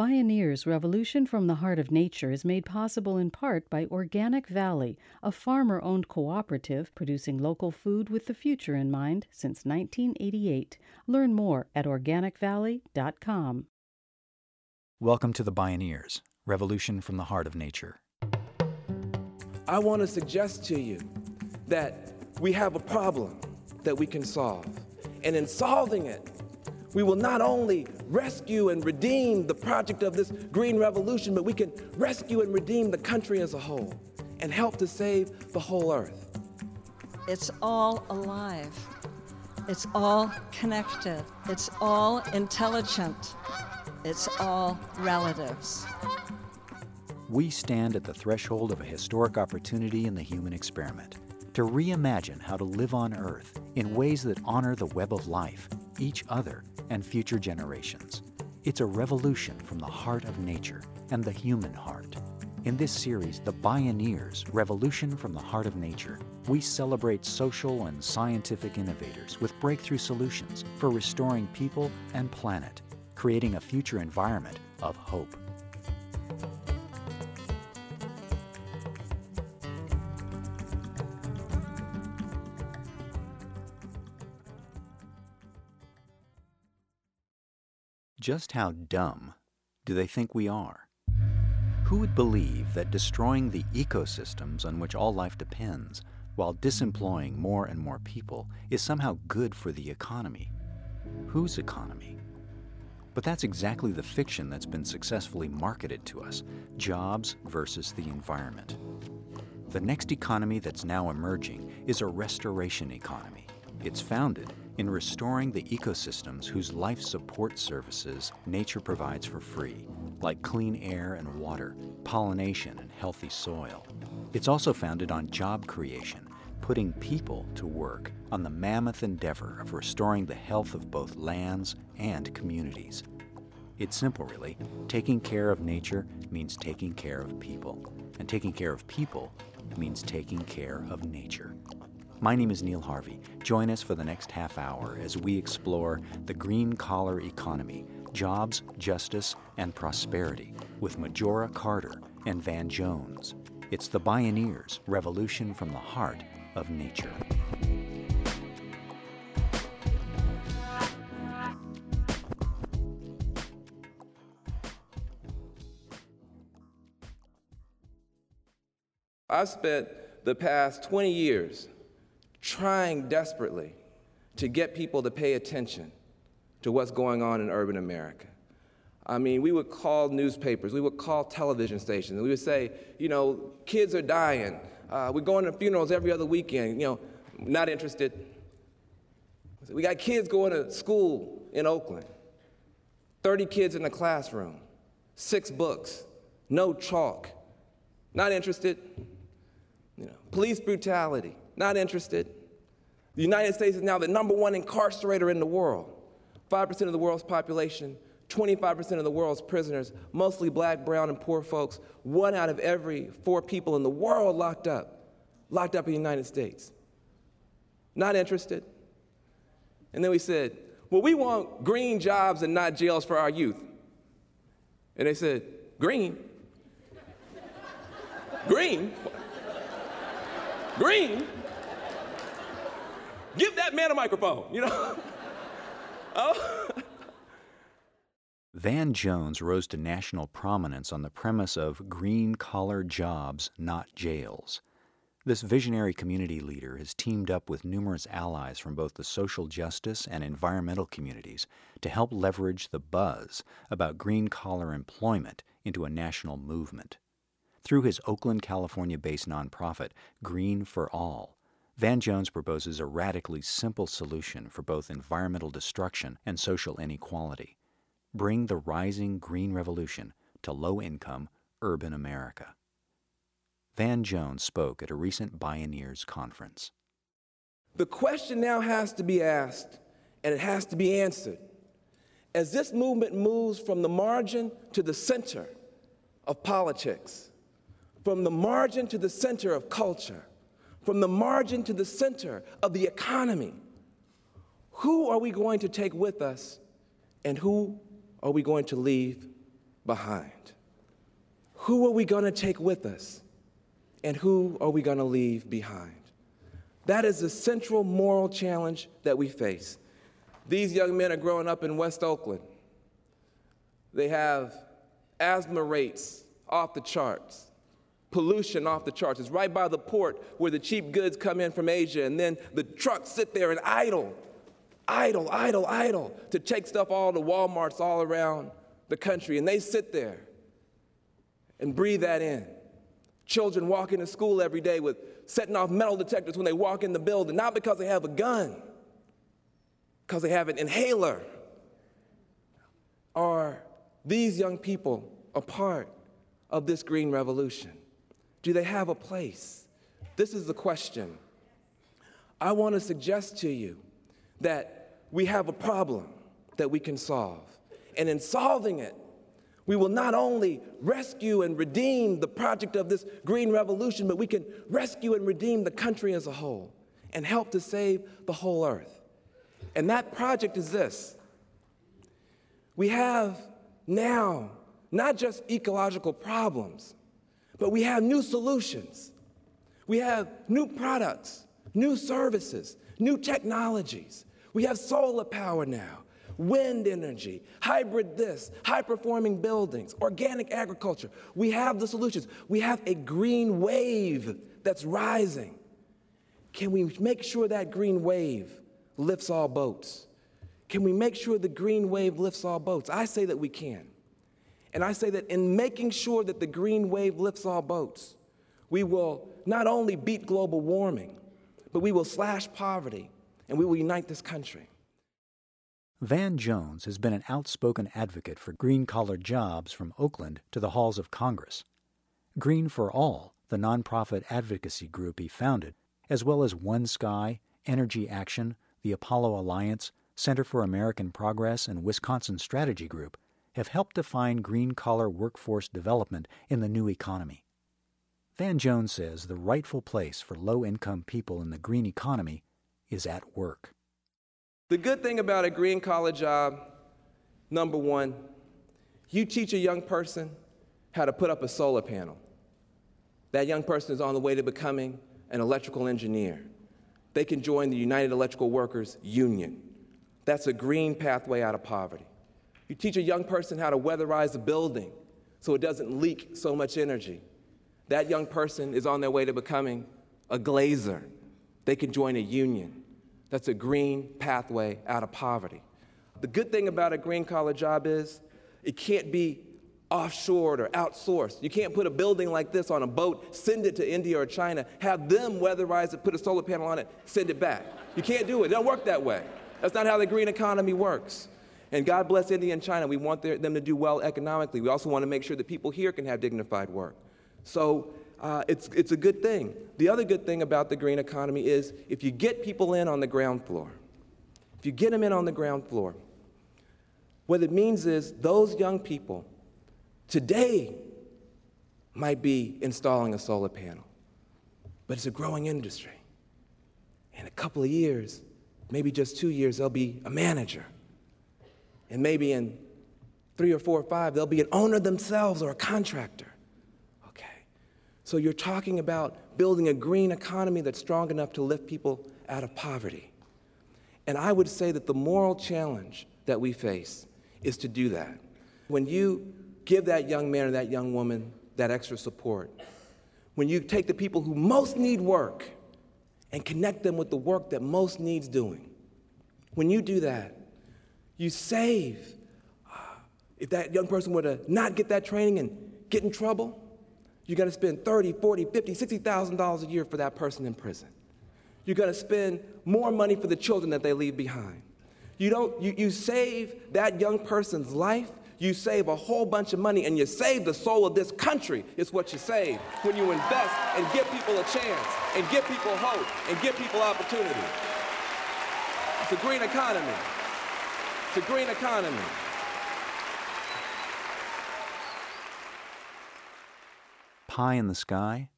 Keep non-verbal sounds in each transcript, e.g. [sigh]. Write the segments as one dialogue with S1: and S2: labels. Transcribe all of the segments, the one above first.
S1: Bioneers Revolution from the Heart of Nature is made possible in part by Organic Valley, a farmer owned cooperative producing local food with the future in mind since 1988. Learn more at organicvalley.com.
S2: Welcome to the Bioneers Revolution from the Heart of Nature.
S3: I want to suggest to you that we have a problem that we can solve. And in solving it, we will not only rescue and redeem the project of this green revolution, but we can rescue and redeem the country as a whole and help to save the whole earth.
S4: It's all alive. It's all connected. It's all intelligent. It's all relatives.
S2: We stand at the threshold of a historic opportunity in the human experiment to reimagine how to live on Earth in ways that honor the web of life, each other, and future generations. It's a revolution from the heart of nature and the human heart. In this series, The Bioneers Revolution from the Heart of Nature, we celebrate social and scientific innovators with breakthrough solutions for restoring people and planet, creating a future environment of hope. Just how dumb do they think we are? Who would believe that destroying the ecosystems on which all life depends while disemploying more and more people is somehow good for the economy? Whose economy? But that's exactly the fiction that's been successfully marketed to us jobs versus the environment. The next economy that's now emerging is a restoration economy. It's founded in restoring the ecosystems whose life support services nature provides for free, like clean air and water, pollination, and healthy soil. It's also founded on job creation, putting people to work on the mammoth endeavor of restoring the health of both lands and communities. It's simple, really. Taking care of nature means taking care of people, and taking care of people means taking care of nature. My name is Neil Harvey. Join us for the next half hour as we explore the green collar economy, jobs, justice, and prosperity with Majora Carter and Van Jones. It's the Bioneers Revolution from the Heart of Nature.
S3: I've spent the past 20 years trying desperately to get people to pay attention to what's going on in urban America. I mean, we would call newspapers, we would call television stations, and we would say, you know, kids are dying. Uh, we're going to funerals every other weekend, you know, not interested. We got kids going to school in Oakland, 30 kids in the classroom, six books, no chalk, not interested. You know, police brutality, not interested. The United States is now the number one incarcerator in the world. 5% of the world's population, 25% of the world's prisoners, mostly black, brown, and poor folks. One out of every four people in the world locked up, locked up in the United States. Not interested. And then we said, well, we want green jobs and not jails for our youth. And they said, green? green? green? Give that man a microphone, you know? [laughs] oh.
S2: Van Jones rose to national prominence on the premise of green collar jobs, not jails. This visionary community leader has teamed up with numerous allies from both the social justice and environmental communities to help leverage the buzz about green collar employment into a national movement. Through his Oakland, California based nonprofit, Green for All, Van Jones proposes a radically simple solution for both environmental destruction and social inequality. Bring the rising green revolution to low income urban America. Van Jones spoke at a recent Bioneers conference.
S3: The question now has to be asked, and it has to be answered. As this movement moves from the margin to the center of politics, from the margin to the center of culture, from the margin to the center of the economy. Who are we going to take with us, and who are we going to leave behind? Who are we going to take with us? And who are we going to leave behind? That is the central moral challenge that we face. These young men are growing up in West Oakland. They have asthma rates off the charts, pollution off the charts. It's right by the port where the cheap goods come in from Asia, and then the trucks sit there and idle, idle, idle, idle to take stuff all to Walmarts all around the country. And they sit there and breathe that in. Children walk into school every day with setting off metal detectors when they walk in the building, not because they have a gun, because they have an inhaler. Are these young people a part of this green revolution? Do they have a place? This is the question. I want to suggest to you that we have a problem that we can solve. And in solving it, we will not only rescue and redeem the project of this green revolution, but we can rescue and redeem the country as a whole and help to save the whole earth. And that project is this we have now not just ecological problems, but we have new solutions. We have new products, new services, new technologies. We have solar power now, wind energy, hybrid this, high performing buildings, organic agriculture. We have the solutions. We have a green wave that's rising. Can we make sure that green wave lifts all boats? Can we make sure the green wave lifts all boats? I say that we can. And I say that in making sure that the green wave lifts all boats, we will not only beat global warming, but we will slash poverty and we will unite this country.
S2: Van Jones has been an outspoken advocate for green collar jobs from Oakland to the halls of Congress. Green for All, the nonprofit advocacy group he founded, as well as One Sky, Energy Action, the Apollo Alliance, Center for American Progress, and Wisconsin Strategy Group, have helped define green collar workforce development in the new economy. Van Jones says the rightful place for low income people in the green economy is at work.
S3: The good thing about a green collar job, number one, you teach a young person how to put up a solar panel. That young person is on the way to becoming an electrical engineer. They can join the United Electrical Workers Union. That's a green pathway out of poverty. You teach a young person how to weatherize a building so it doesn't leak so much energy. That young person is on their way to becoming a glazer. They can join a union. That's a green pathway out of poverty. The good thing about a green collar job is it can't be offshored or outsourced. You can't put a building like this on a boat, send it to India or China, have them weatherize it, put a solar panel on it, send it back. You can't do it. It don't work that way. That's not how the green economy works. And God bless India and China. We want their, them to do well economically. We also want to make sure that people here can have dignified work. So uh, it's, it's a good thing. The other good thing about the green economy is if you get people in on the ground floor, if you get them in on the ground floor, what it means is those young people today might be installing a solar panel, but it's a growing industry. In a couple of years, maybe just two years, they'll be a manager. And maybe in three or four or five, they'll be an owner themselves or a contractor. Okay. So you're talking about building a green economy that's strong enough to lift people out of poverty. And I would say that the moral challenge that we face is to do that. When you give that young man or that young woman that extra support, when you take the people who most need work and connect them with the work that most needs doing, when you do that, you save. Ah, if that young person were to not get that training and get in trouble, you're going to spend 30, 40, 50, 60,000 dollars a year for that person in prison. You're going to spend more money for the children that they leave behind. You don't you, you save that young person's life, you save a whole bunch of money and you save the soul of this country is what you save when you invest and give people a chance and give people hope and give people opportunity. It's a green economy to green economy.
S2: Pie in the sky?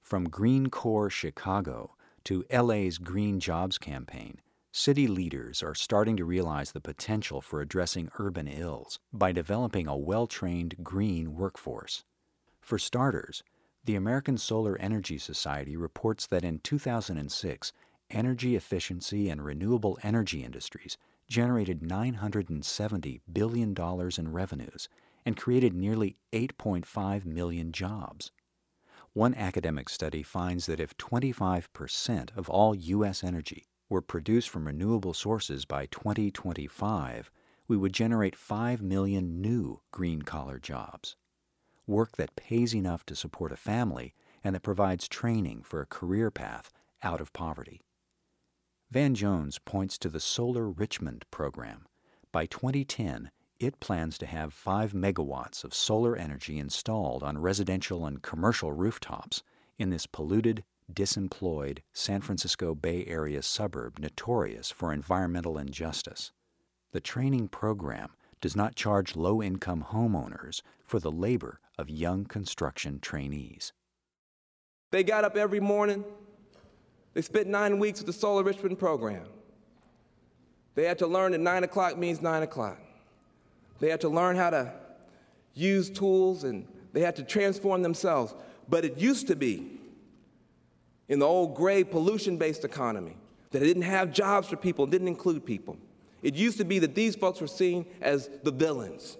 S2: From Greencorps Chicago to LA's Green Jobs Campaign, city leaders are starting to realize the potential for addressing urban ills by developing a well trained green workforce. For starters, the American Solar Energy Society reports that in 2006, energy efficiency and renewable energy industries generated $970 billion in revenues and created nearly 8.5 million jobs. One academic study finds that if 25% of all U.S. energy were produced from renewable sources by 2025, we would generate 5 million new green collar jobs. Work that pays enough to support a family and that provides training for a career path out of poverty. Van Jones points to the Solar Richmond program. By 2010, it plans to have 5 megawatts of solar energy installed on residential and commercial rooftops in this polluted, disemployed San Francisco Bay Area suburb notorious for environmental injustice. The training program does not charge low income homeowners for the labor of young construction trainees.
S3: They got up every morning. They spent nine weeks with the Solar Richmond program. They had to learn that 9 o'clock means 9 o'clock. They had to learn how to use tools and they had to transform themselves. But it used to be in the old gray pollution based economy that it didn't have jobs for people, didn't include people. It used to be that these folks were seen as the villains.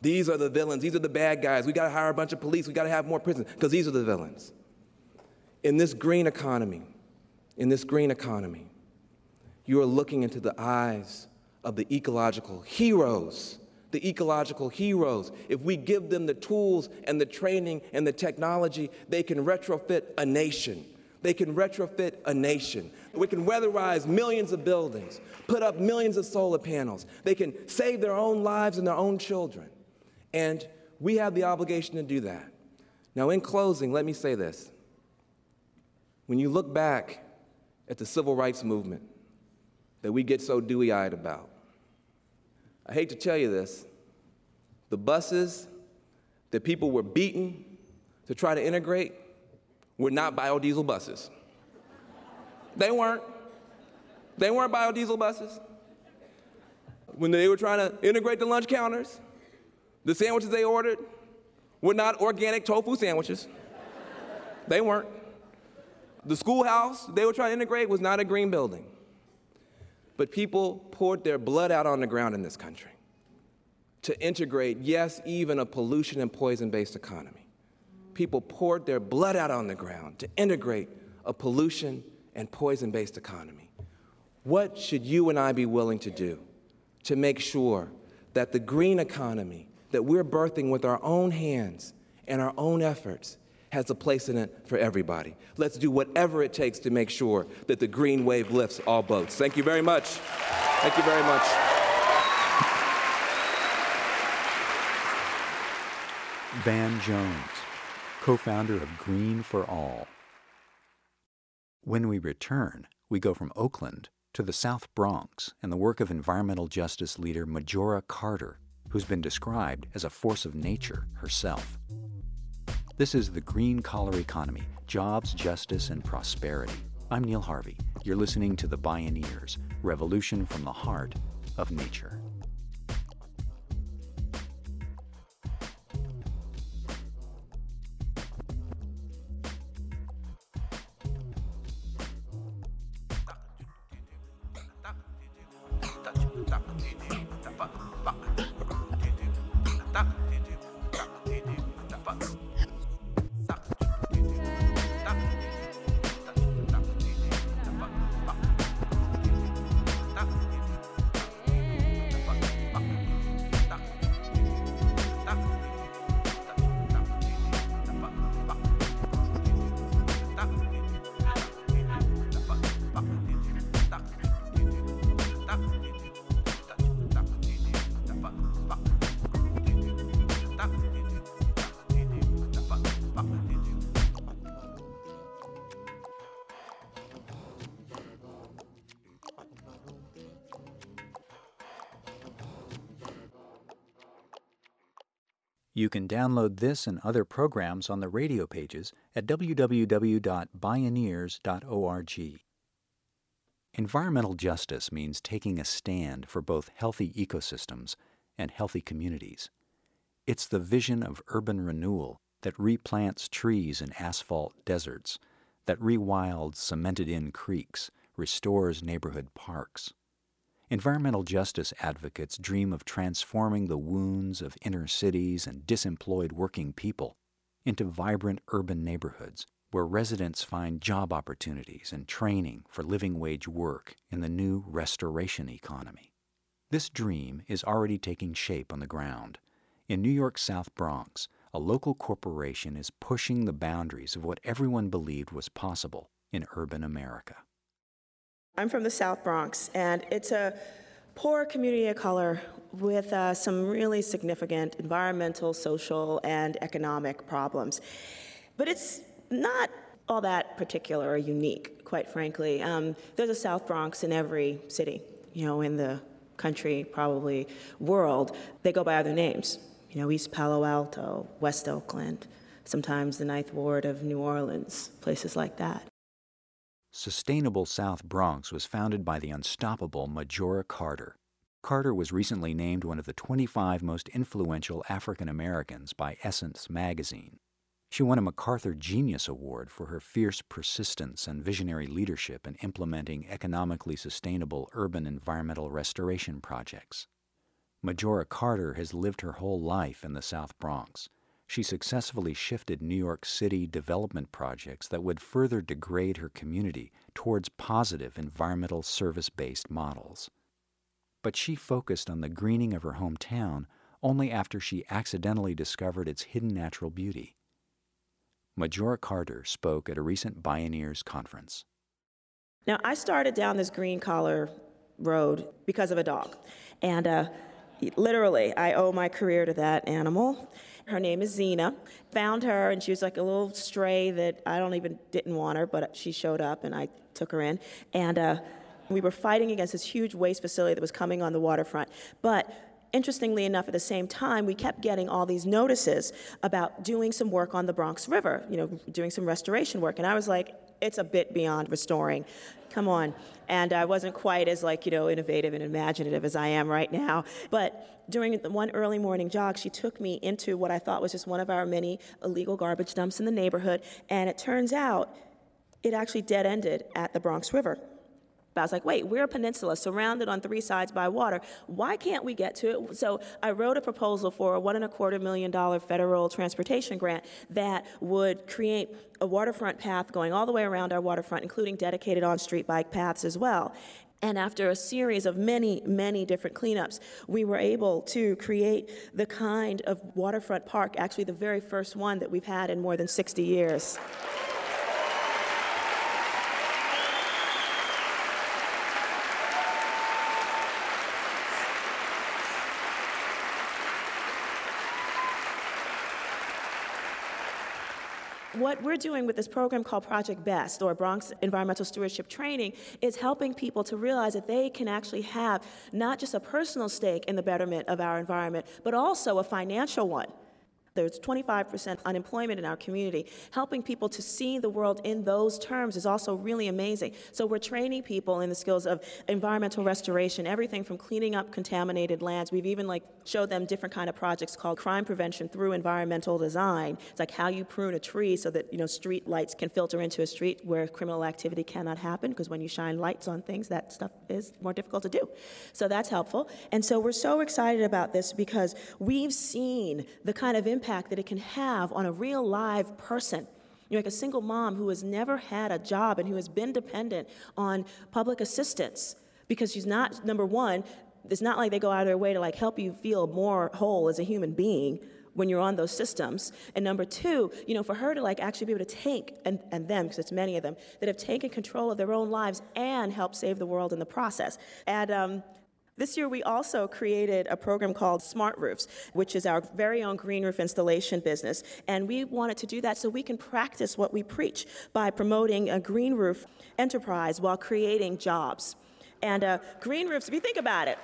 S3: These are the villains. These are the bad guys. We got to hire a bunch of police. We got to have more prisons because these are the villains. In this green economy, in this green economy, you are looking into the eyes of the ecological heroes the ecological heroes. If we give them the tools and the training and the technology, they can retrofit a nation. They can retrofit a nation. We can weatherize millions of buildings, put up millions of solar panels. They can save their own lives and their own children. And we have the obligation to do that. Now, in closing, let me say this. When you look back at the civil rights movement that we get so dewy eyed about, I hate to tell you this, the buses that people were beaten to try to integrate were not biodiesel buses. They weren't. They weren't biodiesel buses. When they were trying to integrate the lunch counters, the sandwiches they ordered were not organic tofu sandwiches. they weren't. The schoolhouse they were trying to integrate was not a green building. But people poured their blood out on the ground in this country to integrate, yes, even a pollution and poison based economy. People poured their blood out on the ground to integrate a pollution and poison based economy. What should you and I be willing to do to make sure that the green economy that we're birthing with our own hands and our own efforts has a place in it for everybody. Let's do whatever it takes to make sure that the green wave lifts all boats. Thank you very much. Thank you very much.
S2: Van Jones, co founder of Green for All. When we return, we go from Oakland to the South Bronx and the work of environmental justice leader Majora Carter, who's been described as a force of nature herself. This is the Green Collar Economy Jobs, Justice, and Prosperity. I'm Neil Harvey. You're listening to The Bioneers Revolution from the Heart of Nature. You can download this and other programs on the radio pages at www.bioneers.org. Environmental justice means taking a stand for both healthy ecosystems and healthy communities. It's the vision of urban renewal that replants trees in asphalt deserts, that rewilds cemented in creeks, restores neighborhood parks. Environmental justice advocates dream of transforming the wounds of inner cities and disemployed working people into vibrant urban neighborhoods where residents find job opportunities and training for living wage work in the new restoration economy. This dream is already taking shape on the ground. In New York's South Bronx, a local corporation is pushing the boundaries of what everyone believed was possible in urban America.
S5: I'm from the South Bronx, and it's a poor community of color with uh, some really significant environmental, social, and economic problems. But it's not all that particular or unique, quite frankly. Um, there's a South Bronx in every city, you know, in the country, probably world. They go by other names, you know, East Palo Alto, West Oakland, sometimes the Ninth Ward of New Orleans, places like that.
S2: Sustainable South Bronx was founded by the unstoppable Majora Carter. Carter was recently named one of the 25 most influential African Americans by Essence magazine. She won a MacArthur Genius Award for her fierce persistence and visionary leadership in implementing economically sustainable urban environmental restoration projects. Majora Carter has lived her whole life in the South Bronx she successfully shifted New York City development projects that would further degrade her community towards positive environmental service based models. But she focused on the greening of her hometown only after she accidentally discovered its hidden natural beauty. Majora Carter spoke at a recent Bioneers conference.
S5: Now, I started down this green collar road because of a dog. And uh, literally, I owe my career to that animal. Her name is Xena. Found her, and she was like a little stray that I don't even didn't want her, but she showed up, and I took her in. And uh, we were fighting against this huge waste facility that was coming on the waterfront. But interestingly enough, at the same time, we kept getting all these notices about doing some work on the Bronx River, you know, doing some restoration work. And I was like, it's a bit beyond restoring. Come on. And I wasn't quite as like, you know, innovative and imaginative as I am right now. But during one early morning jog, she took me into what I thought was just one of our many illegal garbage dumps in the neighborhood. And it turns out it actually dead ended at the Bronx River. I was like, wait, we're a peninsula surrounded on three sides by water. Why can't we get to it? So I wrote a proposal for a one and a quarter million dollar federal transportation grant that would create a waterfront path going all the way around our waterfront, including dedicated on street bike paths as well. And after a series of many, many different cleanups, we were able to create the kind of waterfront park, actually, the very first one that we've had in more than 60 years. What we're doing with this program called Project BEST, or Bronx Environmental Stewardship Training, is helping people to realize that they can actually have not just a personal stake in the betterment of our environment, but also a financial one. There's 25% unemployment in our community. Helping people to see the world in those terms is also really amazing. So we're training people in the skills of environmental restoration, everything from cleaning up contaminated lands. We've even like showed them different kind of projects called crime prevention through environmental design. It's like how you prune a tree so that you know street lights can filter into a street where criminal activity cannot happen because when you shine lights on things, that stuff is more difficult to do. So that's helpful. And so we're so excited about this because we've seen the kind of impact that it can have on a real live person. You like a single mom who has never had a job and who has been dependent on public assistance because she's not, number one, it's not like they go out of their way to like help you feel more whole as a human being when you're on those systems. And number two, you know, for her to like actually be able to take, and, and them, because it's many of them, that have taken control of their own lives and help save the world in the process. And um, this year, we also created a program called Smart Roofs, which is our very own green roof installation business. And we wanted to do that so we can practice what we preach by promoting a green roof enterprise while creating jobs. And uh, green roofs, if you think about it,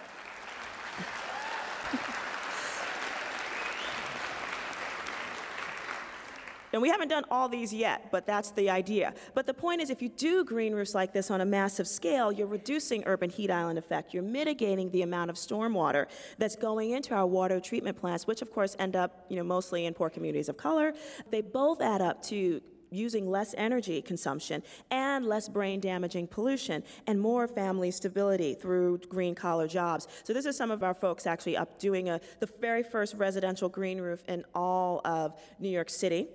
S5: And we haven't done all these yet, but that's the idea. But the point is, if you do green roofs like this on a massive scale, you're reducing urban heat island effect. You're mitigating the amount of stormwater that's going into our water treatment plants, which of course end up, you know, mostly in poor communities of color. They both add up to using less energy consumption and less brain damaging pollution and more family stability through green collar jobs. So this is some of our folks actually up doing a, the very first residential green roof in all of New York City.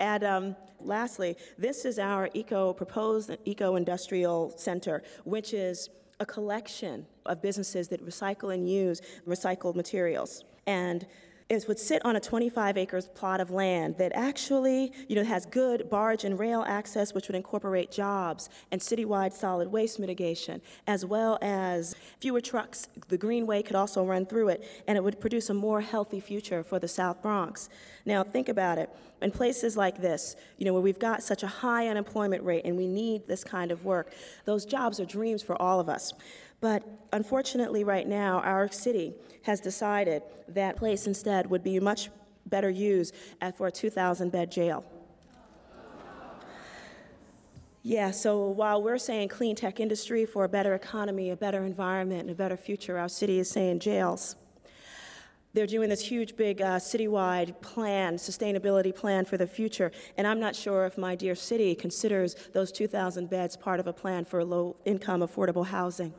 S5: And um, lastly, this is our eco proposed eco industrial center, which is a collection of businesses that recycle and use recycled materials. And is would sit on a 25 acres plot of land that actually you know has good barge and rail access which would incorporate jobs and citywide solid waste mitigation as well as fewer trucks. The greenway could also run through it and it would produce a more healthy future for the south bronx. Now think about it. In places like this you know where we've got such a high unemployment rate and we need this kind of work those jobs are dreams for all of us but unfortunately, right now, our city has decided that place instead would be much better used for a 2,000 bed jail. Yeah, so while we're saying clean tech industry for a better economy, a better environment, and a better future, our city is saying jails. They're doing this huge, big uh, citywide plan, sustainability plan for the future, and I'm not sure if my dear city considers those 2,000 beds part of a plan for low income, affordable housing.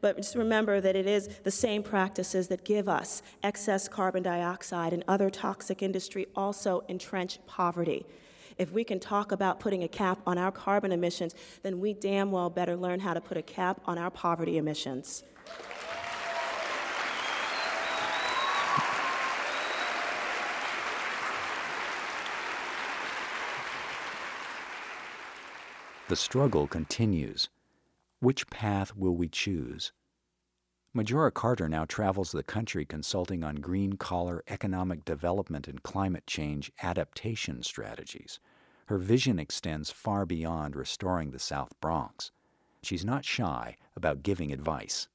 S5: But just remember that it is the same practices that give us excess carbon dioxide and other toxic industry also entrench poverty. If we can talk about putting a cap on our carbon emissions, then we damn well better learn how to put a cap on our poverty emissions.
S2: The struggle continues. Which path will we choose? Majora Carter now travels the country consulting on green collar economic development and climate change adaptation strategies. Her vision extends far beyond restoring the South Bronx. She's not shy about giving advice.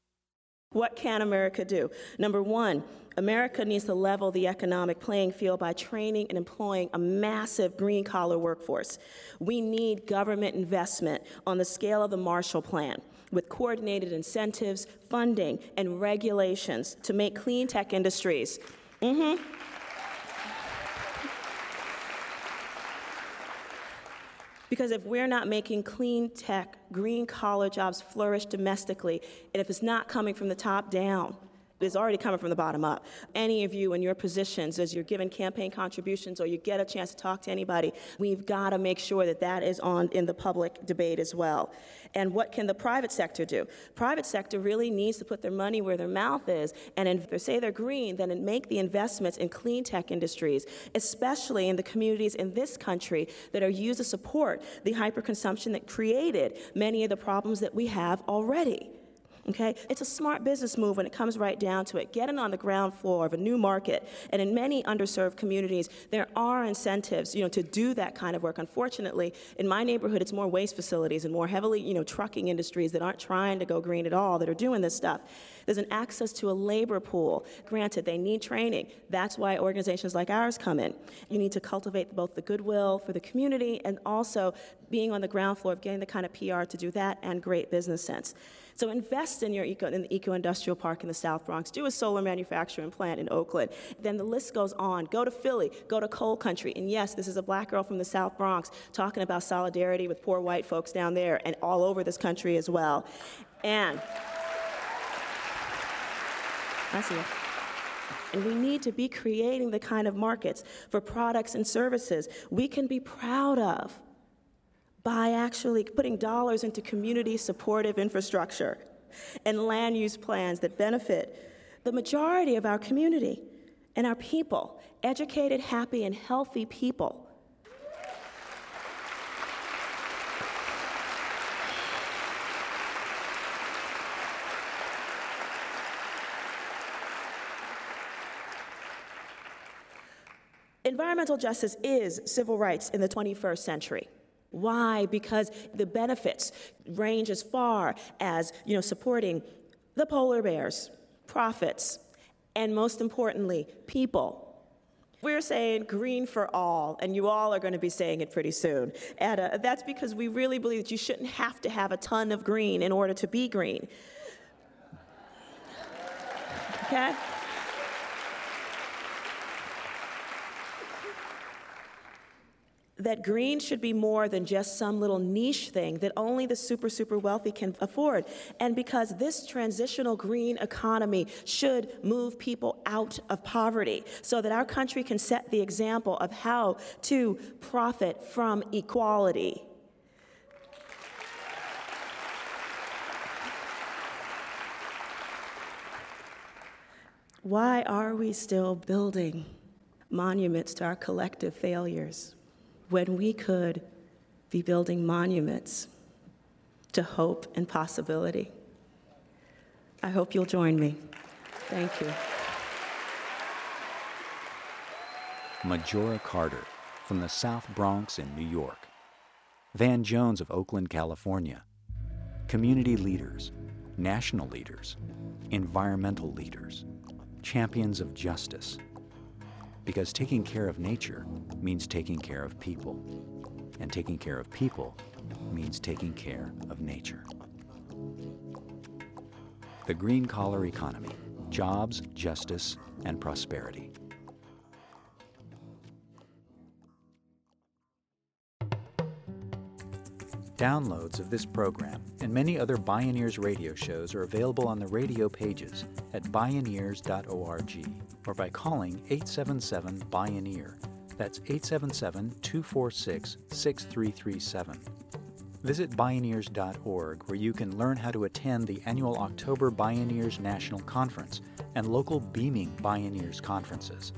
S5: What can America do? Number one, America needs to level the economic playing field by training and employing a massive green collar workforce. We need government investment on the scale of the Marshall Plan with coordinated incentives, funding, and regulations to make clean tech industries. Mm-hmm. Because if we're not making clean tech, green collar jobs flourish domestically, and if it's not coming from the top down, is already coming from the bottom up. Any of you in your positions, as you're giving campaign contributions or you get a chance to talk to anybody, we've got to make sure that that is on in the public debate as well. And what can the private sector do? Private sector really needs to put their money where their mouth is, and if they say they're green, then make the investments in clean tech industries, especially in the communities in this country that are used to support the hyperconsumption that created many of the problems that we have already. Okay? It's a smart business move when it comes right down to it. Getting on the ground floor of a new market. And in many underserved communities, there are incentives, you know, to do that kind of work. Unfortunately, in my neighborhood, it's more waste facilities and more heavily, you know, trucking industries that aren't trying to go green at all that are doing this stuff. There's an access to a labor pool. Granted, they need training. That's why organizations like ours come in. You need to cultivate both the goodwill for the community and also being on the ground floor of getting the kind of PR to do that and great business sense. So invest in your eco, in the eco-industrial park in the South Bronx. Do a solar manufacturing plant in Oakland. Then the list goes on. Go to Philly. Go to coal country. And yes, this is a black girl from the South Bronx talking about solidarity with poor white folks down there and all over this country as well. And I see you. And we need to be creating the kind of markets for products and services we can be proud of by actually putting dollars into community supportive infrastructure and land use plans that benefit the majority of our community and our people, educated, happy, and healthy people. Environmental justice is civil rights in the 21st century. Why? Because the benefits range as far as, you know, supporting the polar bears, profits, and most importantly, people. we're saying green for all, and you all are going to be saying it pretty soon. And uh, that's because we really believe that you shouldn't have to have a ton of green in order to be green. Okay? That green should be more than just some little niche thing that only the super, super wealthy can afford. And because this transitional green economy should move people out of poverty so that our country can set the example of how to profit from equality. Why are we still building monuments to our collective failures? When we could be building monuments to hope and possibility. I hope you'll join me. Thank you.
S2: Majora Carter from the South Bronx in New York. Van Jones of Oakland, California. Community leaders, national leaders, environmental leaders, champions of justice, because taking care of nature means taking care of people. And taking care of people means taking care of nature. The green collar economy jobs, justice, and prosperity. Downloads of this program and many other Bioneers radio shows are available on the radio pages at bioneers.org or by calling 877 Bioneer. That's 877 246 6337. Visit Bioneers.org where you can learn how to attend the annual October Bioneers National Conference and local Beaming Bioneers conferences.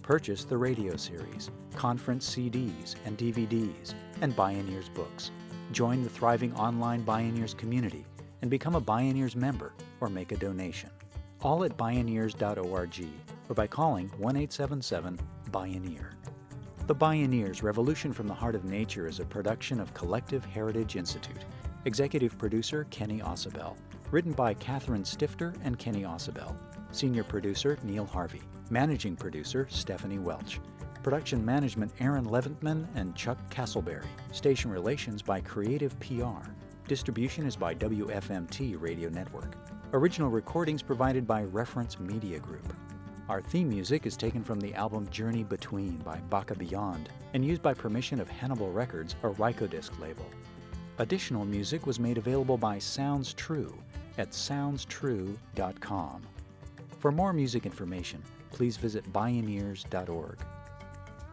S2: Purchase the radio series, conference CDs and DVDs, and Bioneers books Join the thriving online Bioneers community and become a Bioneers member or make a donation. All at Bioneers.org or by calling 1 877 Bioneer. The Bioneers Revolution from the Heart of Nature is a production of Collective Heritage Institute. Executive producer Kenny Ausubel. Written by Catherine Stifter and Kenny Ausubel. Senior producer Neil Harvey. Managing producer Stephanie Welch. Production management Aaron Leventman and Chuck Castleberry. Station relations by Creative PR. Distribution is by WFMT Radio Network. Original recordings provided by Reference Media Group. Our theme music is taken from the album Journey Between by Baka Beyond and used by permission of Hannibal Records, a Rykodisc label. Additional music was made available by Sounds True at soundstrue.com. For more music information, please visit bioneers.org.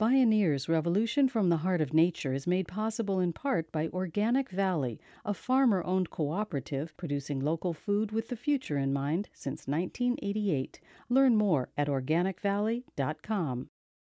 S1: Bioneers Revolution from the Heart of Nature is made possible in part by Organic Valley, a farmer owned cooperative producing local food with the future in mind since 1988. Learn more at organicvalley.com.